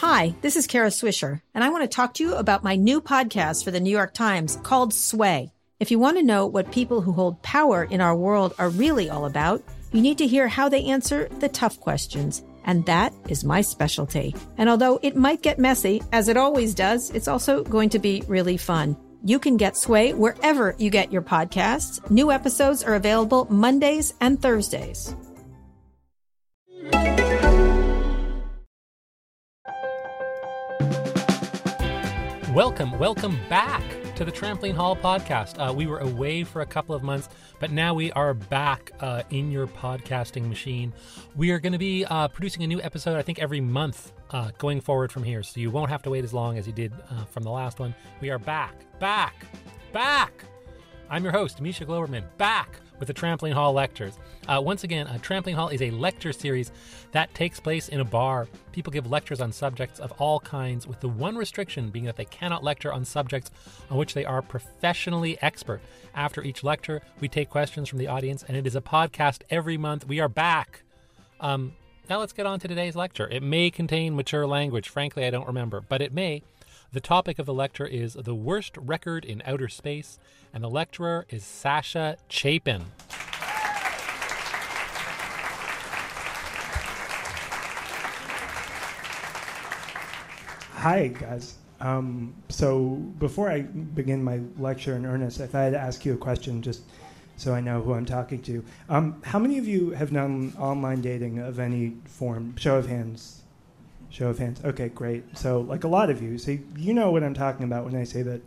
Hi, this is Kara Swisher, and I want to talk to you about my new podcast for the New York Times called Sway. If you want to know what people who hold power in our world are really all about, you need to hear how they answer the tough questions. And that is my specialty. And although it might get messy, as it always does, it's also going to be really fun. You can get Sway wherever you get your podcasts. New episodes are available Mondays and Thursdays. Welcome, welcome back to the Trampoline Hall podcast. Uh, we were away for a couple of months, but now we are back uh, in your podcasting machine. We are going to be uh, producing a new episode, I think, every month uh, going forward from here. So you won't have to wait as long as you did uh, from the last one. We are back, back, back. I'm your host, Misha Glouberman, back with the Trampoline Hall Lectures. Uh, once again, a Trampoline Hall is a lecture series that takes place in a bar. People give lectures on subjects of all kinds, with the one restriction being that they cannot lecture on subjects on which they are professionally expert. After each lecture, we take questions from the audience, and it is a podcast every month. We are back. Um, now let's get on to today's lecture. It may contain mature language. Frankly, I don't remember, but it may. The topic of the lecture is The Worst Record in Outer Space, and the lecturer is Sasha Chapin. Hi, guys. Um, so before I begin my lecture in earnest, if I had to ask you a question, just so I know who I'm talking to, um, how many of you have done online dating of any form? Show of hands. Show of hands. Okay, great. So, like a lot of you, so you know what I'm talking about when I say that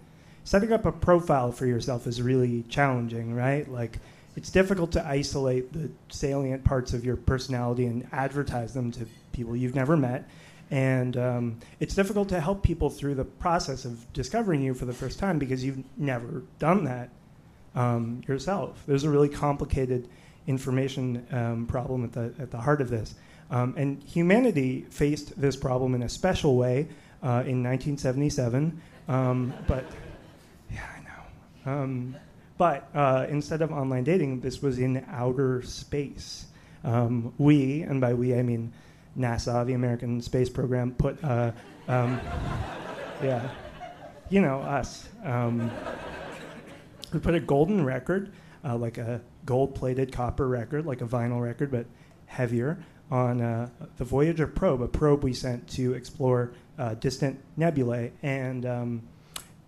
setting up a profile for yourself is really challenging, right? Like, it's difficult to isolate the salient parts of your personality and advertise them to people you've never met. And um, it's difficult to help people through the process of discovering you for the first time because you've never done that um, yourself. There's a really complicated information um, problem at the, at the heart of this. Um, and humanity faced this problem in a special way uh, in 1977. Um, but, yeah, I know. Um, but uh, instead of online dating, this was in outer space. Um, we, and by we I mean NASA, the American Space Program, put, uh, um, yeah, you know, us. We put a golden record, uh, like a gold plated copper record, like a vinyl record, but heavier, on uh, the Voyager probe, a probe we sent to explore uh, distant nebulae, and um,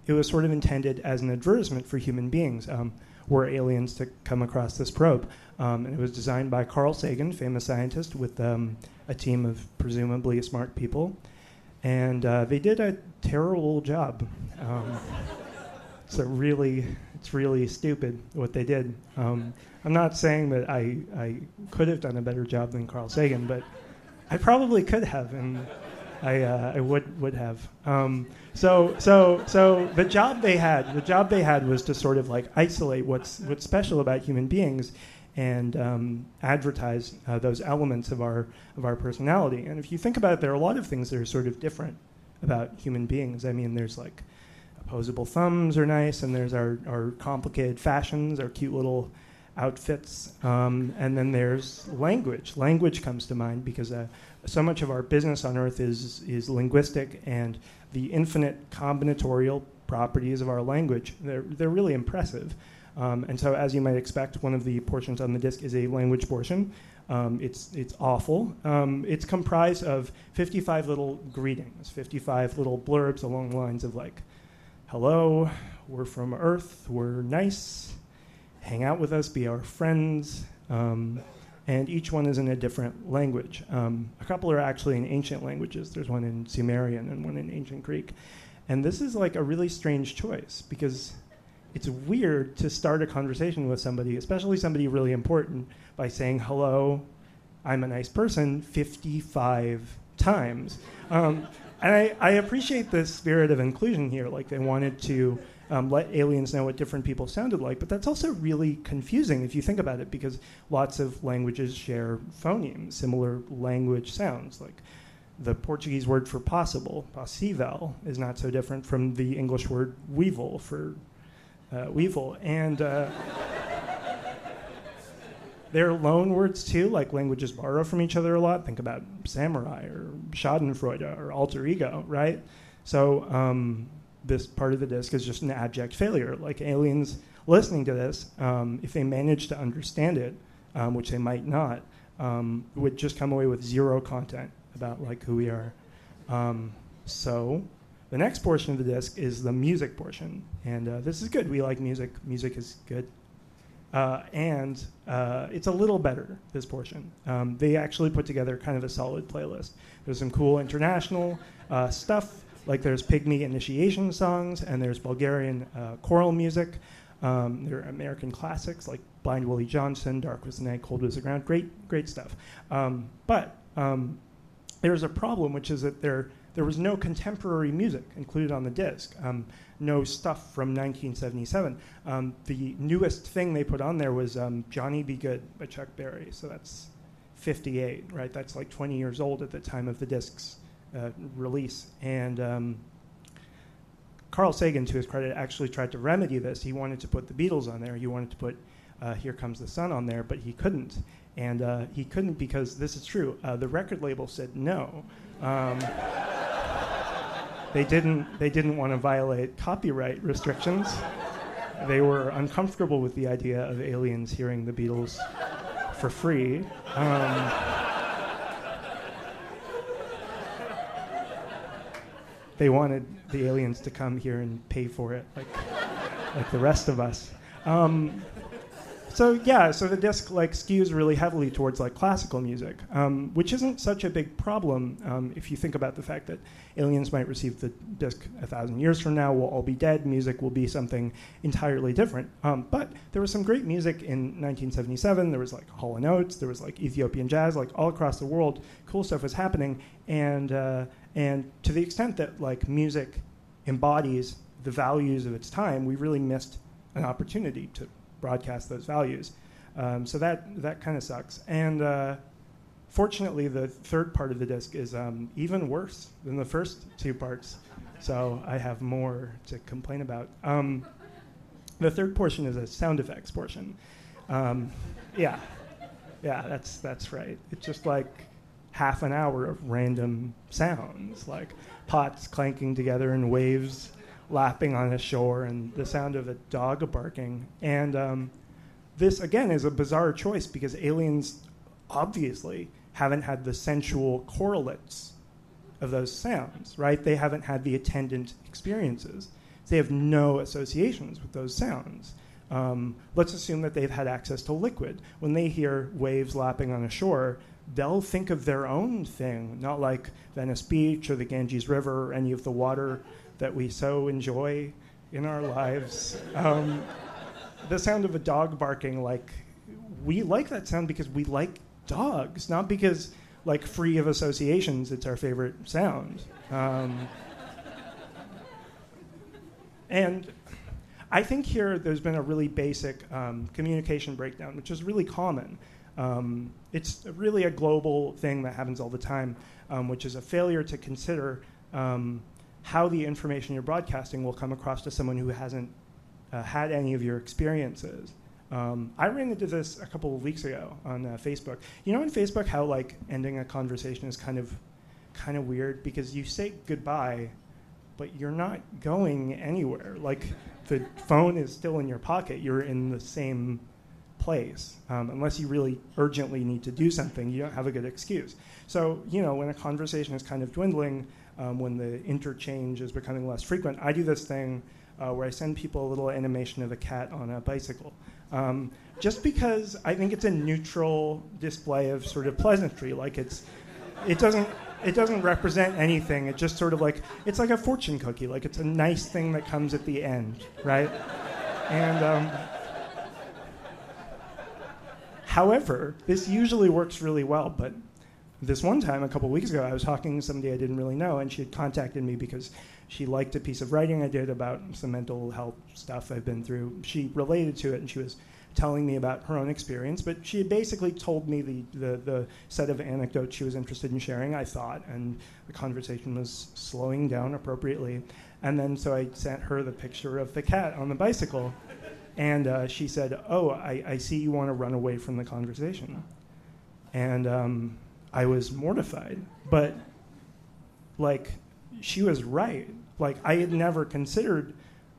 it was sort of intended as an advertisement for human beings. Um, were aliens to come across this probe? Um, and it was designed by Carl Sagan, famous scientist, with um, a team of presumably smart people, and uh, they did a terrible job. Um, it's a really, it's really stupid what they did. Um, I'm not saying that I, I could have done a better job than Carl Sagan, but I probably could have, and I, uh, I would would have. Um, so so so the job they had, the job they had was to sort of like isolate what's what's special about human beings, and um, advertise uh, those elements of our of our personality. And if you think about it, there are a lot of things that are sort of different about human beings. I mean, there's like opposable thumbs are nice, and there's our, our complicated fashions, our cute little outfits. Um, and then there's language. Language comes to mind because uh, so much of our business on Earth is, is linguistic, and the infinite combinatorial properties of our language, they're, they're really impressive. Um, and so, as you might expect, one of the portions on the disk is a language portion. Um, it's, it's awful. Um, it's comprised of 55 little greetings, 55 little blurbs along the lines of like, hello, we're from Earth, we're nice, hang out with us, be our friends. Um, and each one is in a different language. Um, a couple are actually in ancient languages. There's one in Sumerian and one in ancient Greek. And this is like a really strange choice because it's weird to start a conversation with somebody, especially somebody really important, by saying, hello, I'm a nice person 55 times. Um, and I, I, appreciate the spirit of inclusion here. Like they wanted to um, let aliens know what different people sounded like, but that's also really confusing if you think about it, because lots of languages share phonemes, similar language sounds. Like the Portuguese word for possible, possível, is not so different from the English word weevil for uh, weevil. And uh, they're loan words too, like languages borrow from each other a lot. Think about samurai or Schadenfreude or alter ego, right? So um, this part of the disc is just an abject failure. Like aliens listening to this, um, if they manage to understand it, um, which they might not, um, would just come away with zero content about like who we are. Um, so the next portion of the disc is the music portion, and uh, this is good. We like music. Music is good. Uh, and uh, it's a little better, this portion. Um, they actually put together kind of a solid playlist. There's some cool international uh, stuff, like there's Pygmy initiation songs, and there's Bulgarian uh, choral music. Um, there are American classics like Blind Willie Johnson, Dark Was the Night, Cold Was the Ground. Great, great stuff. Um, but um, there's a problem, which is that there, there was no contemporary music included on the disc. Um, no stuff from 1977. Um, the newest thing they put on there was um, Johnny B. Goode by Chuck Berry. So that's 58, right? That's like 20 years old at the time of the disc's uh, release. And um, Carl Sagan, to his credit, actually tried to remedy this. He wanted to put the Beatles on there. He wanted to put uh, Here Comes the Sun on there, but he couldn't. And uh, he couldn't because this is true. Uh, the record label said no. Um, they didn't, they didn't want to violate copyright restrictions. They were uncomfortable with the idea of aliens hearing the Beatles for free. Um, they wanted the aliens to come here and pay for it, like, like the rest of us. Um, so yeah, so the disc like skews really heavily towards like classical music, um, which isn't such a big problem um, if you think about the fact that aliens might receive the disc a thousand years from now. We'll all be dead. Music will be something entirely different. Um, but there was some great music in 1977. There was like Hall and Oates. There was like Ethiopian jazz. Like all across the world, cool stuff was happening. And uh, and to the extent that like music embodies the values of its time, we really missed an opportunity to broadcast those values. Um, so that that kind of sucks. And uh, fortunately, the third part of the disc is um, even worse than the first two parts. So I have more to complain about. Um, the third portion is a sound effects portion. Um, yeah, yeah, that's that's right. It's just like half an hour of random sounds, like pots clanking together and waves lapping on a shore and the sound of a dog barking. And um, this, again, is a bizarre choice because aliens obviously haven't had the sensual correlates of those sounds, right? They haven't had the attendant experiences. They have no associations with those sounds. Um, let's assume that they've had access to liquid. When they hear waves lapping on a shore, they'll think of their own thing, not like Venice Beach or the Ganges River or any of the water that we so enjoy in our lives. Um, the sound of a dog barking, like, we like that sound because we like dogs, not because, like, free of associations, it's our favorite sound. Um, and I think here there's been a really basic um, communication breakdown, which is really common. Um, it's really a global thing that happens all the time, um, which is a failure to consider um, how the information you're broadcasting will come across to someone who hasn't uh, had any of your experiences. Um, I ran into this a couple of weeks ago on uh, Facebook. You know, on Facebook, how like ending a conversation is kind of, kind of weird because you say goodbye, but you're not going anywhere. Like the phone is still in your pocket. You're in the same place. Um, unless you really urgently need to do something, you don't have a good excuse. So, you know, when a conversation is kind of dwindling, um, when the interchange is becoming less frequent, I do this thing uh, where I send people a little animation of a cat on a bicycle. Um, just because I think it's a neutral display of sort of pleasantry. Like it's, it doesn't, it doesn't represent anything. It just sort of like, it's like a fortune cookie. Like it's a nice thing that comes at the end, right? And um, however, this usually works really well, but this one time a couple weeks ago, I was talking to somebody I didn't really know, and she had contacted me because she liked a piece of writing I did about some mental health stuff I've been through. She related to it, and she was telling me about her own experience, but she had basically told me the, the, the set of anecdotes she was interested in sharing, I thought, and the conversation was slowing down appropriately. And then so I sent her the picture of the cat on the bicycle. And uh, she said, "Oh, I, I, see you want to run away from the conversation." And um, I was mortified, but like she was right. Like I had never considered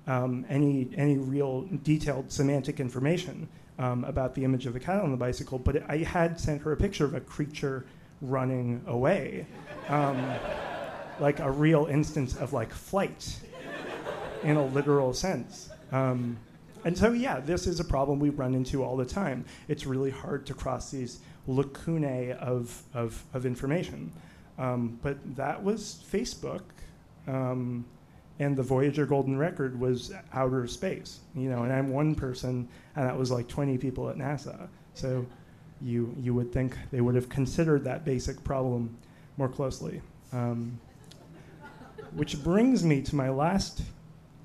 um, any any real detailed semantic information um, about the image of a cat on the bicycle, but I had sent her a picture of a creature running away, um, like a real instance of like flight in a literal sense. Um, and so, yeah, this is a problem we run into all the time. It's really hard to cross these lacunae of, of, of information. Um, but that was Facebook. Um, and the Voyager Golden Record was outer space, you know, and I'm one person, and that was like 20 people at NASA. So you, you would think they would have considered that basic problem more closely. Um, which brings me to my last,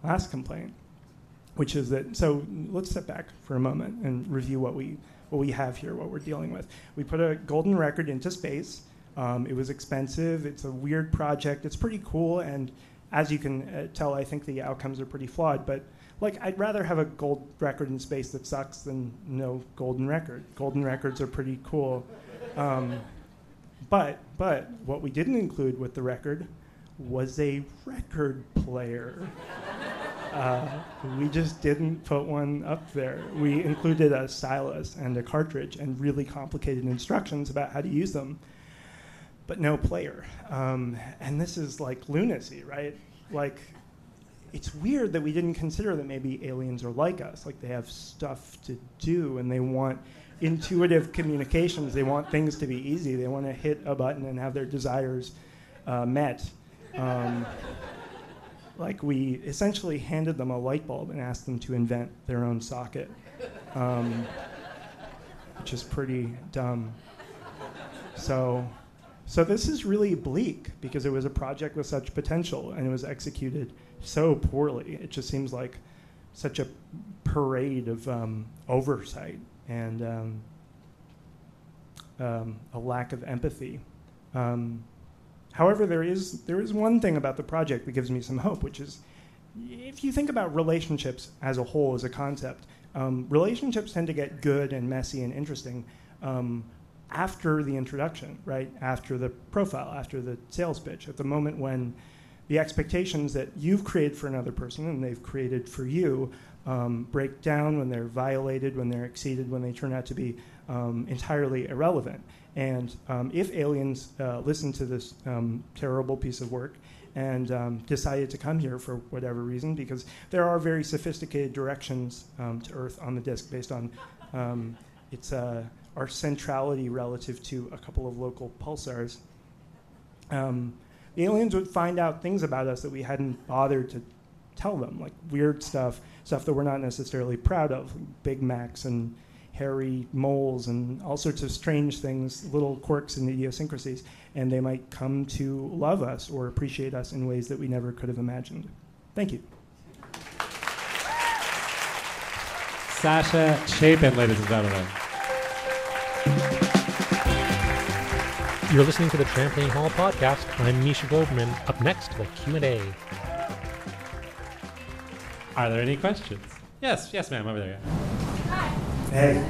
last complaint, which is that, so let's step back for a moment and review what we, what we have here, what we're dealing with. We put a golden record into space. Um, it was expensive. It's a weird project. It's pretty cool, and as you can uh, tell, I think the outcomes are pretty flawed. But like, I'd rather have a gold record in space that sucks than no golden record. Golden records are pretty cool. Um, but but what we didn't include with the record was a record player. Uh, we just didn't put one up there. We included a stylus and a cartridge and really complicated instructions about how to use them but no player. Um, and this is like lunacy, right? Like, it's weird that we didn't consider that maybe aliens are like us. Like, they have stuff to do and they want intuitive communications. They want things to be easy. They want to hit a button and have their desires uh, met. Um, like, we essentially handed them a light bulb and asked them to invent their own socket, um, which is pretty dumb. So, so this is really bleak because it was a project with such potential and it was executed so poorly. It just seems like such a parade of um, oversight and um, um, a lack of empathy. However, there is there is one thing about the project that gives me some hope, which is if you think about relationships as a whole as a concept, um, relationships tend to get good and messy and interesting um, after the introduction, right? After the profile, after the sales pitch, at the moment when the expectations that you've created for another person and they've created for you um, break down, when they're violated, when they're exceeded, when they turn out to be um, entirely irrelevant. And um, if aliens uh, listen to this um, terrible piece of work and um, decided to come here for whatever reason, because there are very sophisticated directions um, to Earth on the disk based on its. Uh, our centrality relative to a couple of local pulsars. Um, the aliens would find out things about us that we hadn't bothered to tell them, like weird stuff, stuff that we're not necessarily proud of, Big Macs and hairy moles and all sorts of strange things, little quirks and idiosyncrasies, and they might come to love us or appreciate us in ways that we never could have imagined. Thank you. Sasha Chapin, ladies and gentlemen. You're listening to the Trampoline Hall podcast. I'm Misha Glouberman. Up next, the Q&A. Are there any questions? Yes, yes, ma'am, over there. Hi. Hey.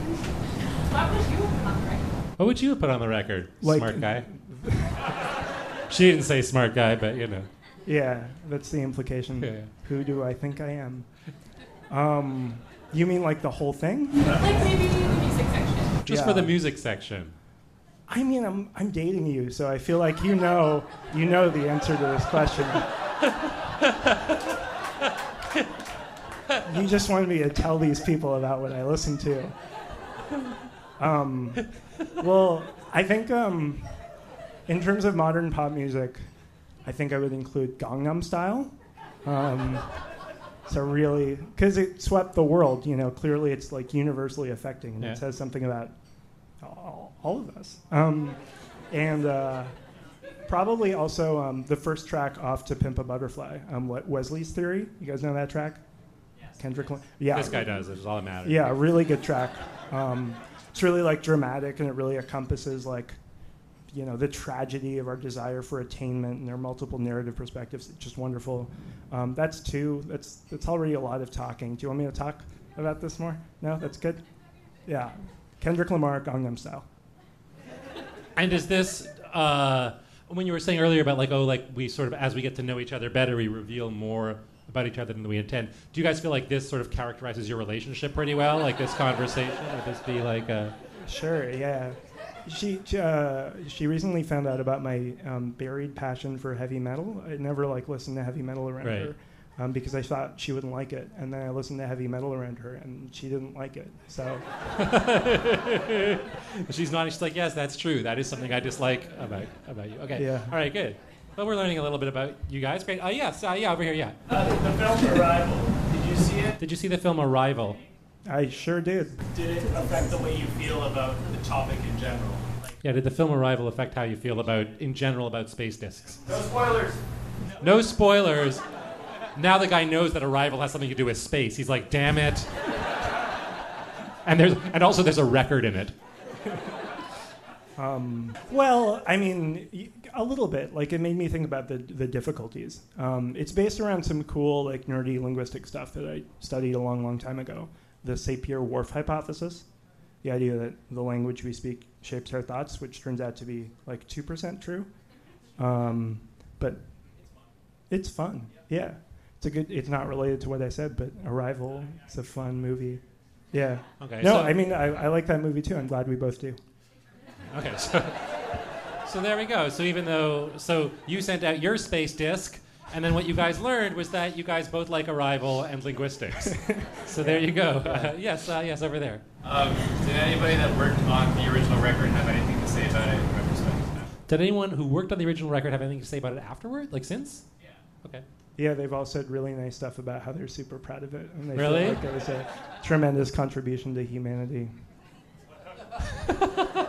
What would you put on the record? What would you put on the record, like, smart guy? she didn't say smart guy, but you know. Yeah, that's the implication. Yeah. Who do I think I am? Um, you mean like the whole thing? Like maybe the music section. Just yeah. for the music section. I mean, I'm, I'm dating you, so I feel like you know, you know the answer to this question. you just wanted me to tell these people about what I listen to. Um, well, I think um, in terms of modern pop music, I think I would include Gangnam Style. Um, so really, because it swept the world, you know, clearly it's like universally affecting, and yeah. it says something about all, all of us. Um, and uh, probably also um, the first track off to Pimp a Butterfly, um, Wesley's Theory. You guys know that track? Kendrick. Yeah. This guy does. It's all that matters. Yeah, really good track. Um, it's really like dramatic, and it really encompasses like you know the tragedy of our desire for attainment and there are multiple narrative perspectives it's just wonderful um, that's two that's that's already a lot of talking do you want me to talk about this more? No, that's good. Yeah, Kendrick Lamar, Gangnam Style. And is this uh, when you were saying earlier about like oh like we sort of as we get to know each other better we reveal more about each other than we intend. Do you guys feel like this sort of characterizes your relationship pretty well? Like this conversation? Would this be like a Sure, yeah. She uh, she recently found out about my um, buried passion for heavy metal. I never like listened to heavy metal around Right. her um, because I thought she wouldn't like it, and then I listened to heavy metal around her, and she didn't like it. So She's not. She's like, yes, that's true. That is something I dislike about about you. Okay. Yeah. All right. Good. Well, we're learning a little bit about you guys. Great. Uh, yes. Uh, yeah. Over here. Yeah. Uh, the film Arrival. Did you see it? Did you see the film Arrival? I sure did. Did it affect the way you feel about the topic in general? Like, Yeah. Did the film Arrival affect how you feel about, in general, about space discs? no spoilers. No spoilers. Now the guy knows that Arrival has something to do with space. He's like, damn it. And there's and also there's a record in it. Um, well, I mean, y- a little bit. Like it made me think about the the difficulties. Um, it's based around some cool, like nerdy linguistic stuff that I studied a long, long time ago. The Sapir-Whorf hypothesis, the idea that the language we speak shapes our thoughts, which turns out to be like two percent true. Um, but it's fun. Yeah, it's a good. It's not related to what I said, but Arrival. It's a fun movie. Yeah. Okay. No, so, I mean I, I like that movie too. I'm glad we both do. Okay, so so there we go. So even though so you sent out your space disc, and then what you guys learned was that you guys both like Arrival and linguistics. so there you go. Uh, yes, uh, yes, over there. Um, did anybody that worked on the original record have anything to say about it in retrospect? Did anyone who worked on the original record have anything to say about it afterward, like since? Yeah. Okay. Yeah, they've all said really nice stuff about how they're super proud of it, and they Really? feel like it was a tremendous contribution to humanity.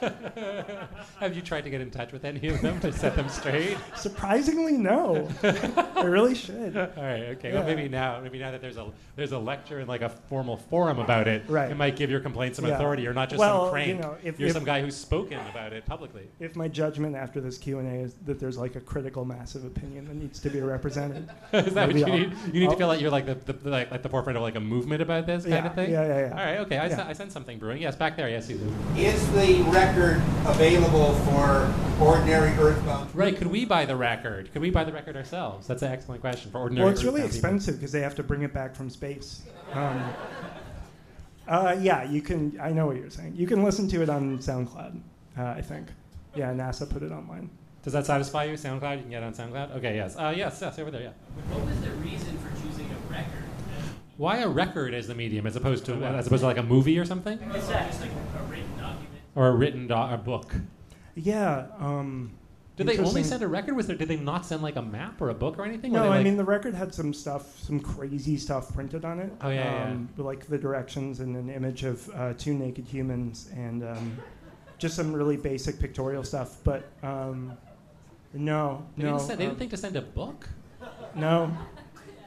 Have you tried to get in touch with any of them to set them straight? Surprisingly, no. I really should. All right. Okay. Well, maybe now, maybe now that there's a there's a lecture and like a formal forum about it, Right. it might give your complaint some Yeah. authority. You're not just Well, some crank. you know, if- You're if- some guy who's spoken about it publicly. If my judgment after this Q and A is that there's like a critical mass of opinion that needs to be represented, Is that what you I'll- need? You need I'll- to feel like you're like the, the like at the forefront of like a movement about this kind yeah, of thing. yeah, yeah, yeah. All right. Okay. I, Yeah. sen- I sense something brewing. Yes, back there. Yes, Susan. Is the record available for ordinary earthbound? Right. Could we buy the record? Could we buy the record ourselves? That's an excellent question for ordinary. Well, it's really expensive because they have to bring it back from space. Um, uh, yeah, you can. I know what you're saying. You can listen to it on SoundCloud. Uh, I think. Yeah, NASA put it online. Does that satisfy you? SoundCloud. You can get it on SoundCloud. Okay. Yes. Uh, yes. Yes. Over there. Yeah. What was the reason for choosing a record? Why a record as the medium as opposed to as opposed to like a movie or something Is that just like a written document? Or a written do- a book? Yeah. Um, Did they only send a record? Was there? Did they not send like a map or a book or anything? Were No, they, I like- mean the record had some stuff, some crazy stuff printed on it. Oh, yeah, yeah, um, Like the directions and an image of uh, two naked humans and um, just some really basic pictorial stuff. But um, no, they no, didn't, send, they um, didn't think to send a book. no,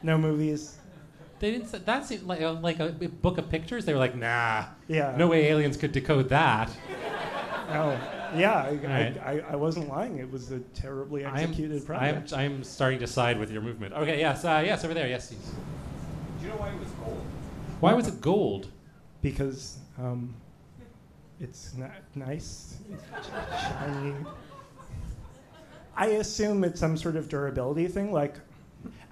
no movies. They didn't. Send, that seemed like a, like a book of pictures. They were like, nah, Yeah, no way aliens could decode that. No. Yeah, I, Right. I, I, I wasn't lying. It was a terribly I'm, executed I'm, project. I'm starting to side with your movement. Okay, yes, uh, yes, over there, yes. yes. Do you know why it was gold? Why was it gold? because um, it's not nice, it's shiny. I assume it's some sort of durability thing. Like,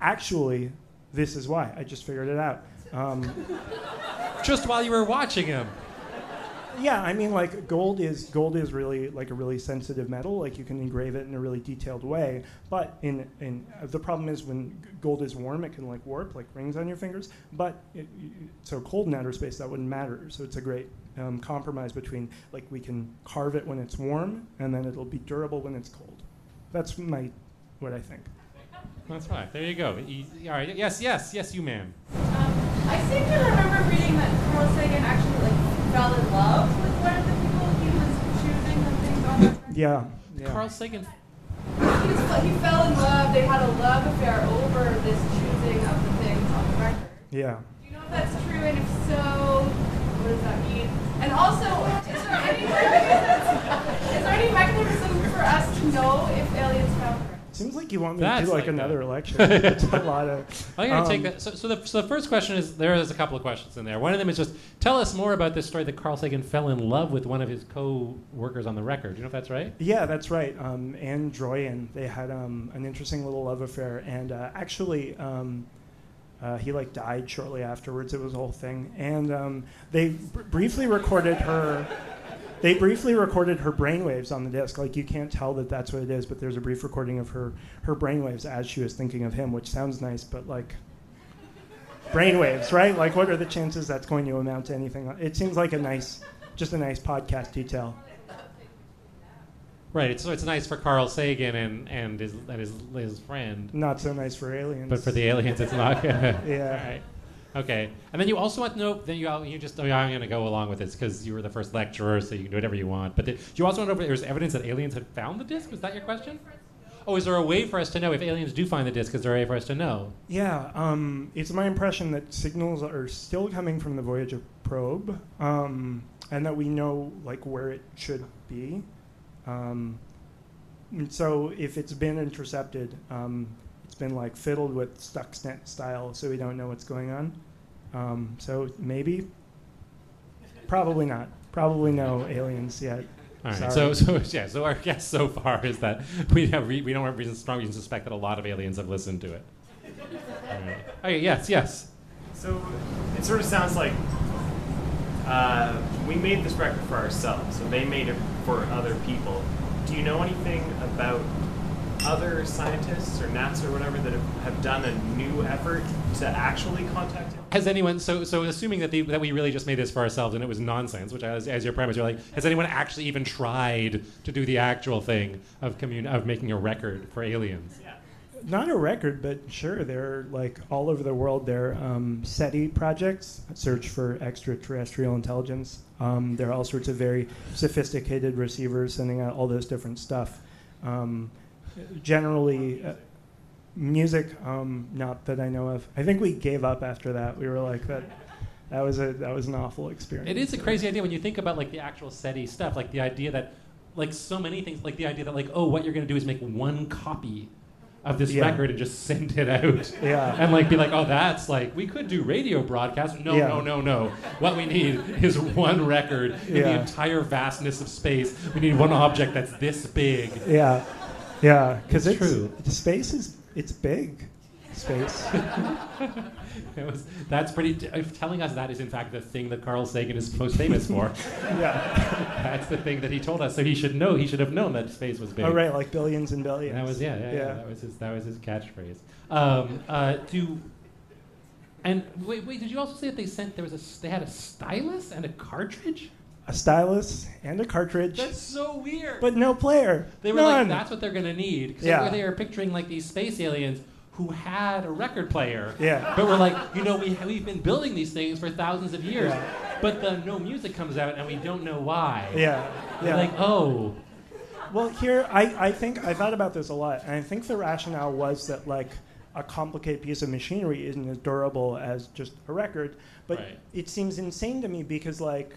actually, this is why. I just figured it out. Um, Just while you were watching him. Yeah, I mean, like gold is gold is really like a really sensitive metal. Like you can engrave it in a really detailed way. But in in uh, the problem is when g- gold is warm, it can like warp like rings on your fingers. But it, so cold in outer space that wouldn't matter. So it's a great um, compromise between like we can carve it when it's warm, and then it'll be durable when it's cold. That's my what I think. That's right. There you go. E- all right. Yes, yes, yes, you, ma'am. Um, I seem to remember reading that Carl Sagan actually like fell in love with one of the people he was choosing the things on. Yeah. yeah. Carl Sagan. He, was, he fell in love. They had a love affair over this choosing of the things on the record. Yeah. Do you know if that's true? And if so, what does that mean? And also, is there any mechanism, is there any mechanism for us to know if aliens found the record? Seems like you want me That's to do like, like another lecture. it's a lot of. I'm gonna take um, that. So, so, the, so the first question is there is a couple of questions in there. One of them is just tell us more about this story that Carl Sagan fell in love with one of his co-workers on the record. Do you know if that's right? Yeah, that's right. Um, Ann Druyan, they had um, an interesting little love affair, and uh, actually, um, uh, he like died shortly afterwards. It was a whole thing, and um, they br- briefly recorded her. They briefly recorded her brainwaves on the disc. Like you can't tell that that's what it is, but there's a brief recording of her her brainwaves as she was thinking of him, which sounds nice, but like brainwaves, right? Like, what are the chances that's going to amount to anything? It seems like a nice, just a nice podcast detail. Right. It's, so it's nice for Carl Sagan and, and his and his his friend, Not so nice for aliens. but for the aliens, it's not. Yeah. All right. Okay. And then you also want to know. Then you you just oh, yeah, I'm going to go along with this because you were the first lecturer, so you can do whatever you want. But you also want to know if there's evidence that aliens had found the disc? Was that your question? Oh, is there a way for us to know if aliens do find the disc? Is there a way for us to know? Yeah, um, it's my impression that signals are still coming from the Voyager probe, um, and that we know like where it should be. Um, so if it's been intercepted, um, it's been like fiddled with Stuxnet style, so we don't know what's going on. Um, so maybe, probably not. Probably no aliens yet. All right. Sorry. So, so yeah. So our guess so far is that we have re- we don't have reason, strong reason to suspect that a lot of aliens have listened to it. All right. Okay. Yes. Yes. So it sort of sounds like uh, we made this record for ourselves, so they made it for other people. Do you know anything about other scientists or NASA or whatever that have, have done a new effort to actually contact him? Has anyone so so assuming that the, that we really just made this for ourselves and it was nonsense, which as, as your premise, you're like, has anyone actually even tried to do the actual thing of commun- of making a record for aliens? Not a record, but sure, they're like all over the world. There are um, SETI projects, search for extraterrestrial intelligence. Um, there are all sorts of very sophisticated receivers sending out all this different stuff. Um, generally, uh, music, um, not that I know of. I think we gave up after that. We were like that. That was a that was an awful experience. It is a crazy idea when you think about like the actual SETI stuff, like the idea that like so many things, like the idea that like oh, what you're going to do is make one copy of this Yeah. record and just send it out. Yeah. And like be like, oh, that's like we could do radio broadcasts. No, Yeah. no, no, no. What we need is one record in the entire vastness of space. We need one object that's this big. Yeah, yeah, because It's it's, true. The space is it's big. Space. It was, that's pretty. T- telling us that is in fact the thing that Carl Sagan is most famous for. yeah. that's the thing that he told us. So he should know. He should have known that space was big. Oh right, like billions and billions. That was yeah, yeah, yeah. Yeah. That was his. That was his catchphrase. Um, uh, do and wait, wait. Did you also say that they sent there was a they had a stylus and a cartridge? A stylus and a cartridge, That's so weird. but no player. they were None. like, that's what they're gonna need. 'Cause Yeah. they were picturing like these space aliens who had a record player. Yeah. But we're like, you know, we we've been building these things for thousands of years, Yeah. but the no music comes out and we don't know why. Yeah. We're Yeah. like, oh. Well, here I, I think I thought about this a lot, and I think the rationale was that like a complicated piece of machinery isn't as durable as just a record. But Right. it seems insane to me because like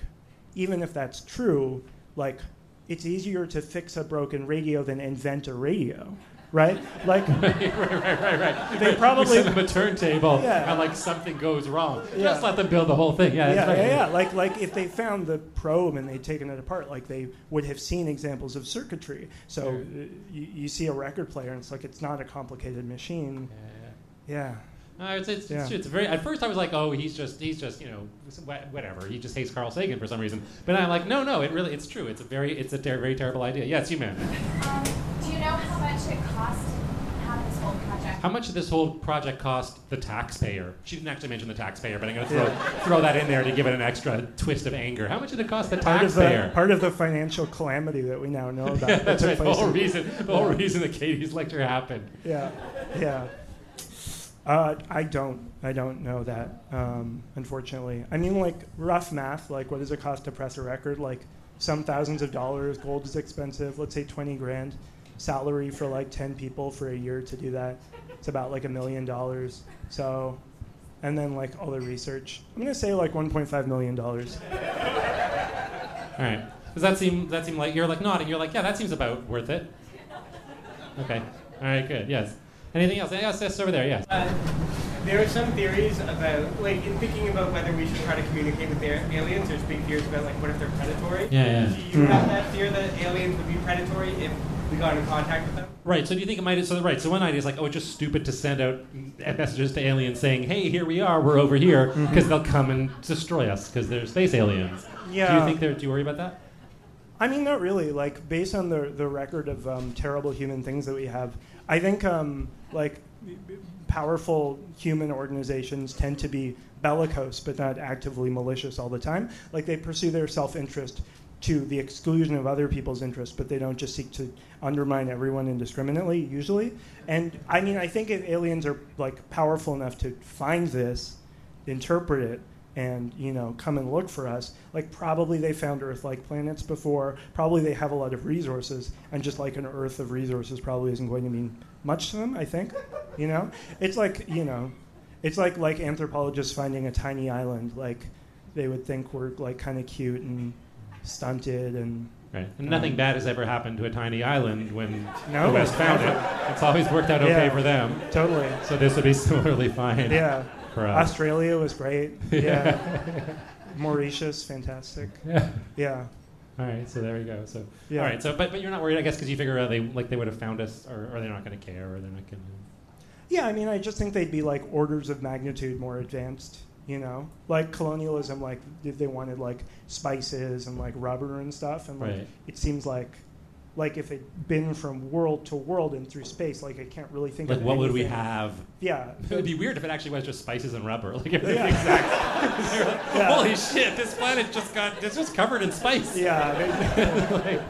even if that's true, like it's easier to fix a broken radio than invent a radio, right? Like right, right, right, right. They probably- we send them a turntable Yeah. and like something goes wrong. Yeah. Just let them build the whole thing. Yeah, yeah, right. yeah, yeah. Like, like if they found the probe and they'd taken it apart, like they would have seen examples of circuitry. So you, you see a record player, and it's like it's not a complicated machine. Yeah, Yeah, yeah. No, it's, it's, Yeah. it's, it's very. At first, I was like, "Oh, he's just, he's just, you know, whatever. He just hates Carl Sagan for some reason." But I'm like, "No, no, it really, it's true. It's a very, it's a ter- very terrible idea." Yes, you man. Um, do you know how much it cost to have this whole project? How much did this whole project cost the taxpayer? She didn't actually mention the taxpayer, but I'm going to throw, throw that in there to give it an extra twist of anger. How much did it cost the part of taxpayer? the part of the financial calamity that we now know about. Yeah, that's took right. The whole reason, the whole reason that Katie's lecture happened. Yeah, yeah. Uh, I don't. I don't know that. Um, unfortunately, I mean, like rough math. Like, what does it cost to press a record? Like, some thousands of dollars. Gold is expensive. Let's say twenty grand. Salary for like ten people for a year to do that. It's about like a million dollars. So, and then like all the research. I'm gonna say like 1.5 million dollars. All right. Does that seem that seem like you're like nodding? You're like, yeah, that seems about worth it. Okay. All right, good. Yes. Anything else? Yes, yes, over there. Yes. Uh, there are some theories about, like, in thinking about whether we should try to communicate with their aliens. There's big fears about, like, what if they're predatory? Yeah, yeah. Do you have that fear that aliens would be predatory if we got in contact with them? Right. So do you think it might? So right. So one idea is like, oh, it's just stupid to send out messages to aliens saying, "Hey, here we are. We're over here," because they'll come and destroy us because they're space aliens. Yeah. Do you think they're? Do you worry about that? I mean, not really. Like, based on the the record of um, terrible human things that we have, I think um, like powerful human organizations tend to be bellicose, but not actively malicious all the time. Like, they pursue their self interest to the exclusion of other people's interests, but they don't just seek to undermine everyone indiscriminately, usually. And I mean, I think if aliens are like powerful enough to find this, interpret it, and you know come and look for us, like probably they found Earth-like planets before. Probably they have a lot of resources, and just like an Earth of resources probably isn't going to mean much to them. I think, you know, it's like you know, it's like like anthropologists finding a tiny island, like they would think we're like kind of cute and stunted and Right. And nothing Um, bad has ever happened to a tiny island when No, the West found it. It's always worked out okay Yeah. for them. totally. So this would be similarly fine. Yeah. Us. Australia was great. Yeah. Mauritius, fantastic. Yeah. Yeah. All right. So there we go. So Yeah. all right. So but but you're not worried, I guess, because you figure out they like they would have found us, or, or they're not going to care, or they're not going to. Yeah, I mean, I just think they'd be like orders of magnitude more advanced, you know? Like colonialism, like if they wanted like spices and like rubber and stuff, and like Right. it seems like like if it'd been from world to world and through space, like I can't really think Like of what would we have? Yeah. It would be weird if it actually was just spices and rubber. Like if Yeah. exact. They're like, Yeah. Holy shit! This planet just got it's just covered in spice. Yeah, they-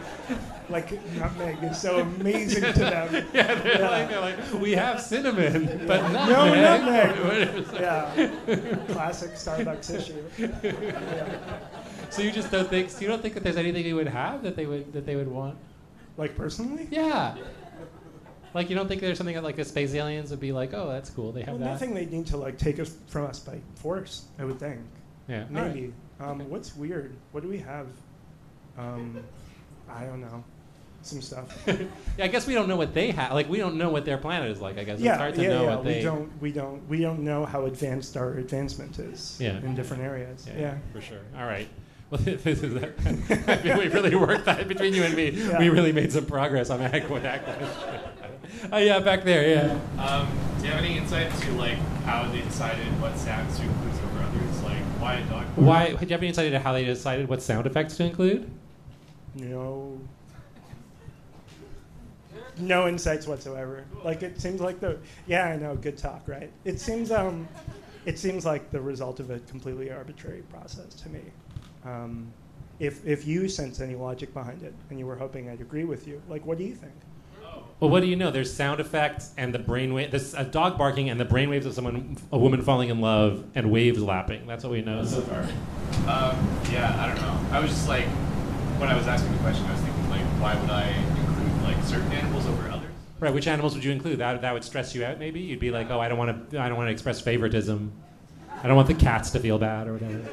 like nutmeg is so amazing to them. Yeah, they're, Yeah. Like, they're like, we have cinnamon, but No nutmeg. nutmeg. Yeah, classic Starbucks issue. So you just don't think? So you don't think that there's anything you would have that they would that they would want? Like personally? Yeah. Like you don't think there's something that like the space aliens would be like, oh, that's cool. They have Well, that. nothing they need to like take us from us by force. I would think. Yeah. Maybe. Um, What's weird? What do we have? Um, I don't know. Some stuff. Yeah, I guess we don't know what they have. Like we don't know what their planet is like. I guess yeah, it's hard to yeah, know yeah. what we they. don't. We don't. We don't know how advanced our advancement is. Yeah. In different areas. Yeah, Yeah. for sure. All right. Well, this is I feel we really worked that between you and me. Yeah. We really made some progress on that, that question. oh yeah, back there. Yeah. Um, do you have any insight to like how they decided what sounds to include over others? Like why a dog? Why? Do you have any insight into how they decided what sound effects to include? No. No insights whatsoever. Like it seems like the yeah I know good talk right. It seems um, it seems like the result of a completely arbitrary process to me. Um, if if you sense any logic behind it and you were hoping I'd agree with you, like what do you think? Well, what do you know? There's sound effects and the brainwave. There's a dog barking and the brainwaves of someone, a woman falling in love, and waves lapping. That's what we know so far. Um, yeah, I don't know. I was just like, when I was asking the question, I was thinking like, why would I include like certain animals over others? Right. Which animals would you include? That that would stress you out. Maybe you'd be like, oh, I don't want to. I don't want to express favoritism. I don't want the cats to feel bad or whatever.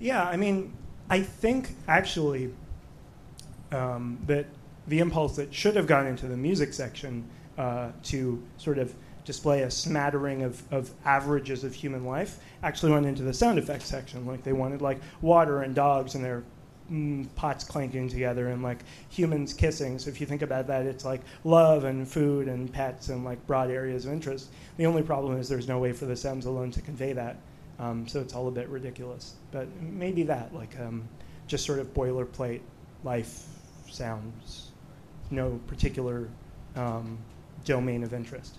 Yeah, I mean, I think actually um, that the impulse that should have gone into the music section uh, to sort of display a smattering of, of averages of human life actually went into the sound effects section. Like they wanted like water and dogs and their mm, pots clanking together and like humans kissing. So if you think about that, it's like love and food and pets and like broad areas of interest. The only problem is there's no way for the sounds alone to convey that. Um, so it's all a bit ridiculous. But maybe that, like um, just sort of boilerplate life sounds, no particular um, domain of interest.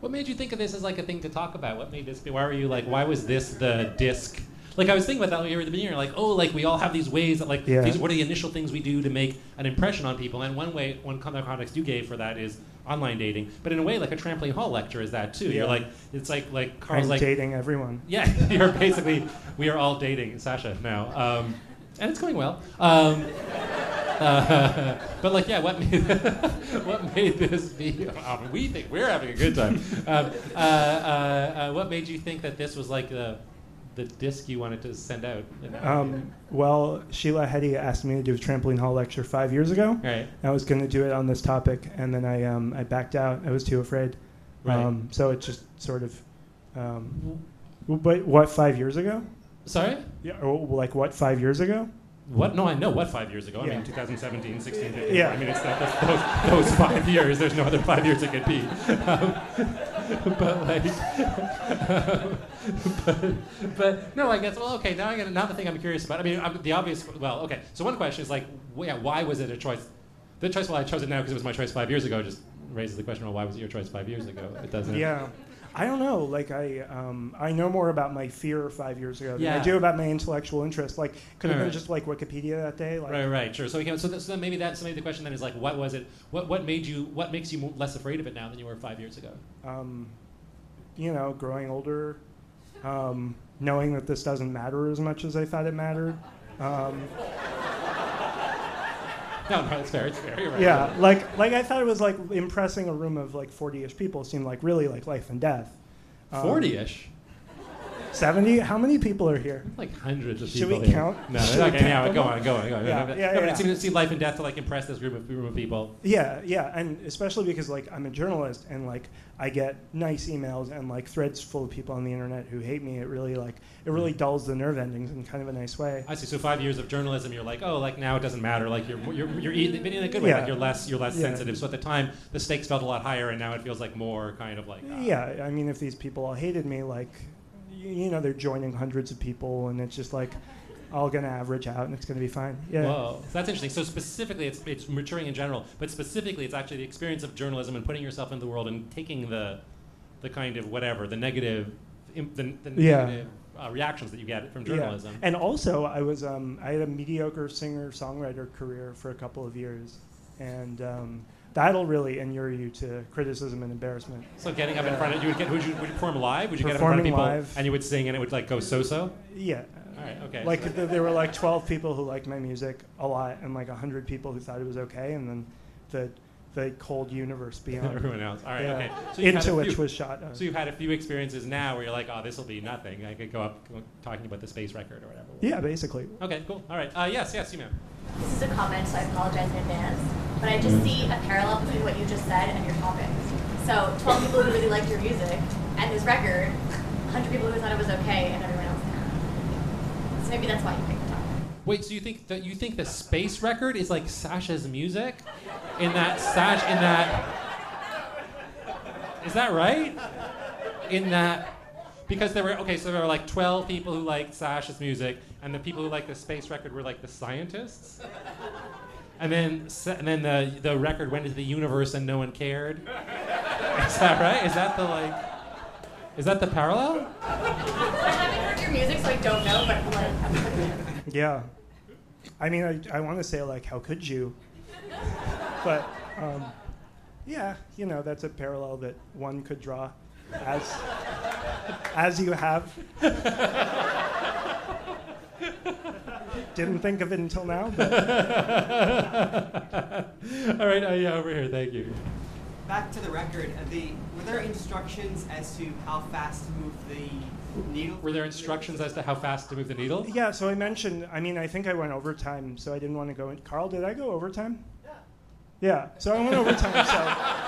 What made you think of this as like a thing to talk about? What made this be? Why were you like? Why was this the disc? Like I was thinking about that here at the beginning. Like, oh, like we all have these ways that like Yeah. these. What are the initial things we do to make an impression on people? And one way, one con- context you gave for that is online dating. But in a way, like a trampoline hall lecture is that too. You're like, it's like like Carl's I'm like dating everyone. Yeah, you're basically we are all dating Sasha now, um, and it's going well. Um, uh, but like, yeah, what made what made this be? oh, we think we're having a good time. Um, uh, uh, uh, what made you think that this was like the the disc you wanted to send out? Um, well, Sheila Heti asked me to do a trampoline hall lecture five years ago. Right. I was going to do it on this topic, and then I um, I backed out. I was too afraid. Right. Um, so it just sort of. Um, but what five years ago? Sorry? Yeah. Or like what five years ago? What? No, I know what five years ago. I Yeah. mean, 2017, 16, 15. Yeah. I mean, it's not that's those, those five years. There's no other five years it could be. Um, but like, but, but no, I guess. Well, okay. Now I got now the thing I'm curious about. I mean, I'm, the obvious. Well, okay. So one question is like, wh- yeah, why was it a choice? The choice. Well, I chose it now because it was my choice five years ago. Just raises the question. Well, why was it your choice five years ago? It doesn't. Yeah. I don't know. Like I, um, I know more about my fear five years ago than I do about my intellectual interest. Like, could have been Right. just like Wikipedia that day. Like, Right, right, sure. So, we can, so, th- so then maybe that. So maybe the question then is like, what was it? What what made you? What makes you less afraid of it now than you were five years ago? um, you know, growing older, um, knowing that this doesn't matter as much as I thought it mattered. Um, No, no, it's fair. It's fair. You're right. yeah, like like I thought it was like impressing a room of like forty-ish people seemed like really like life and death. Um, Forty-ish. Seventy? How many people are here? Like hundreds of Should people. Should we here. count? No, Should okay, yeah, count go on, go on, go on. Yeah, no, no, yeah, no, but yeah. it seemed, it seemed life and death to like impress this group of, group of people. Yeah, yeah, and especially because like I'm a journalist and like I get nice emails and like threads full of people on the internet who hate me. It really like it really dulls the nerve endings in kind of a nice way. I see. So five years of journalism, you're like, oh, like now it doesn't matter. Like you're you're you're but in a good way. Yeah. Like you're less you're less Yeah. sensitive. So at the time, the stakes felt a lot higher, and now it feels like more kind of like. ah. Yeah, I mean, if these people all hated me, like, you know, they're joining hundreds of people, and it's just like all gonna average out, and it's gonna be fine. Yeah. Whoa, so that's interesting. So specifically, it's it's maturing in general, but specifically, it's actually the experience of journalism and putting yourself into the world and taking the, the kind of whatever the negative, the, the Yeah. negative uh, reactions that you get from Yeah. journalism. And also, I was um, I had a mediocre singer songwriter career for a couple of years, and um, that'll really inure you to criticism and embarrassment. So getting up in front of you would get would you, would you perform live? Would you get up in front of Performing people live. and you would sing and it would like go so so? Yeah. All right. Okay. Like so- th- there were like 12 people who liked my music a lot, and like 100 people who thought it was okay, and then the the cold universe beyond. Everyone else. All right. Yeah. Okay. So Into a which was shot. uh, So you've had a few experiences now where you're like, oh, this will be nothing. I could go up talking about the space record or whatever. yeah, basically. Okay. Cool. All right. Uh, yes. Yes. You ma'am. This is a comment, so I apologize in advance. But I just mm-hmm. see a parallel between what you just said and your topic. So 12 people who really liked your music and this record, 100 people who thought it was okay, and everyone else didn't. So maybe that's why you picked the topic. Wait, so you think that you think the space record is like Sasha's music? In that Sash in that Is that right? In that because there were okay, so there were like twelve people who liked Sasha's music, and the people who liked the space record were like the scientists. And then, and then the the record went into the universe, and no one cared. Is that right? Is that the like? Is that the parallel? I haven't heard your music, so I don't know, but like, Yeah. I mean, I, I want to say, like, how could you? But, um, yeah, you know, that's a parallel that one could draw as, as you have. Didn't think of it until now, but All right, uh, yeah, over here. Thank you. Back to the record. Uh, the were there instructions as to how fast to move the needle? Were there instructions as to how fast to move the needle? yeah, so I mentioned, I mean, I think I went overtime, so I didn't want to go in. Carl, did I go overtime? Yeah. Yeah, so I went overtime, so.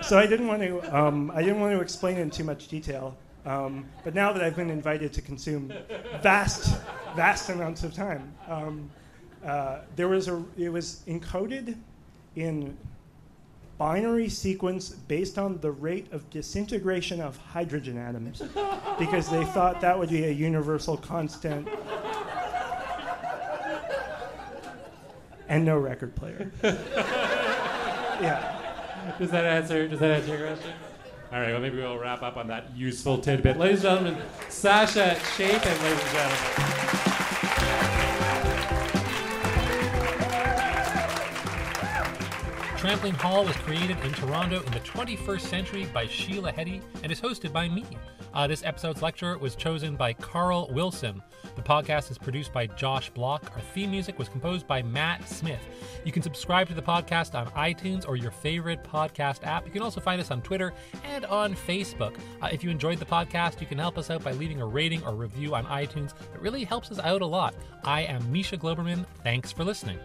So I didn't want to. Um, I didn't want to explain it in too much detail. Um, but now that I've been invited to consume vast, vast amounts of time, um, uh, there was a. It was encoded in binary sequence based on the rate of disintegration of hydrogen atoms, because they thought that would be a universal constant. And no record player. yeah. Does that answer? Does that answer your question? All right. Well, maybe we'll wrap up on that useful tidbit, ladies and gentlemen. Sasha Chapin, ladies and gentlemen. Trampoline Hall was created in Toronto in the 21st century by Sheila Heti and is hosted by me. Uh, this episode's lecture was chosen by Carl Wilson. The podcast is produced by Josh Block. Our theme music was composed by Matt Smith. You can subscribe to the podcast on iTunes or your favorite podcast app. You can also find us on Twitter and on Facebook. Uh, if you enjoyed the podcast, you can help us out by leaving a rating or review on iTunes. It really helps us out a lot. I am Misha Glouberman. Thanks for listening.